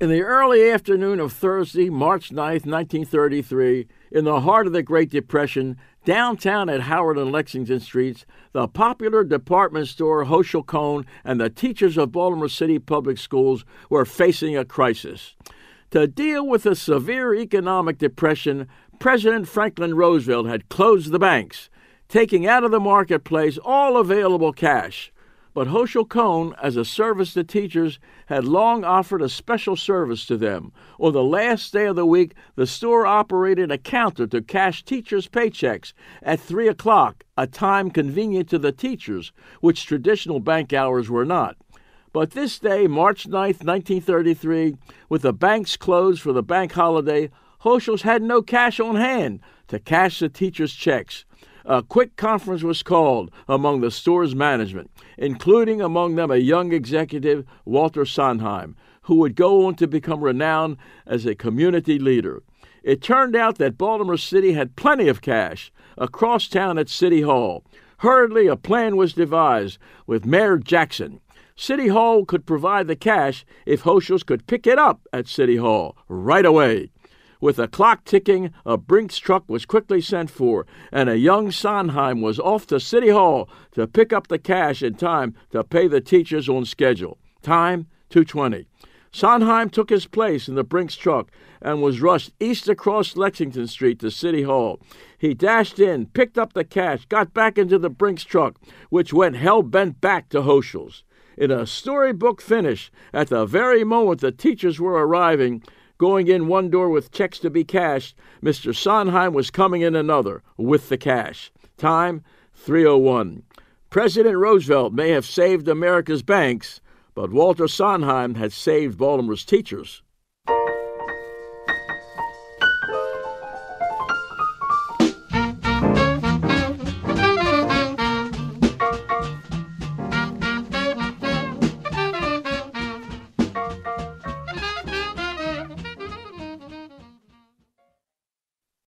In the early afternoon of Thursday, March 9, 1933, in the heart of the Great Depression, downtown at Howard and Lexington Streets, the popular department store Hochschild Kohn and the teachers of Baltimore City Public Schools were facing a crisis. To deal with the severe economic depression, President Franklin Roosevelt had closed the banks, taking out of the marketplace all available cash but Hochschild Kohn, as a service to teachers, had long offered a special service to them. On the last day of the week, the store operated a counter to cash teachers' paychecks at 3 o'clock, a time convenient to the teachers, which traditional bank hours were not. But this day, March 9, 1933, with the banks closed for the bank holiday, Hochschild's had no cash on hand to cash the teachers' checks. A quick conference was called among the store's management, including among them a young executive, Walter Sondheim, who would go on to become renowned as a community leader. It turned out that Baltimore City had plenty of cash across town at City Hall. Hurriedly, a plan was devised with Mayor Jackson. City Hall could provide the cash if Hochschild's could pick it up at City Hall right away. With the clock ticking, a Brinks truck was quickly sent for, and a young Sondheim was off to City Hall to pick up the cash in time to pay the teachers on schedule. Time 220. Sondheim took his place in the Brinks truck and was rushed east across Lexington Street to City Hall. He dashed in, picked up the cash, got back into the Brinks truck, which went hell bent back to Hochschild's. In a storybook finish, at the very moment the teachers were arriving, going in one door with checks to be cashed, Mr. Sondheim was coming in another with the cash. Time 301. President Roosevelt may have saved America's banks, but Walter Sondheim had saved Baltimore's teachers.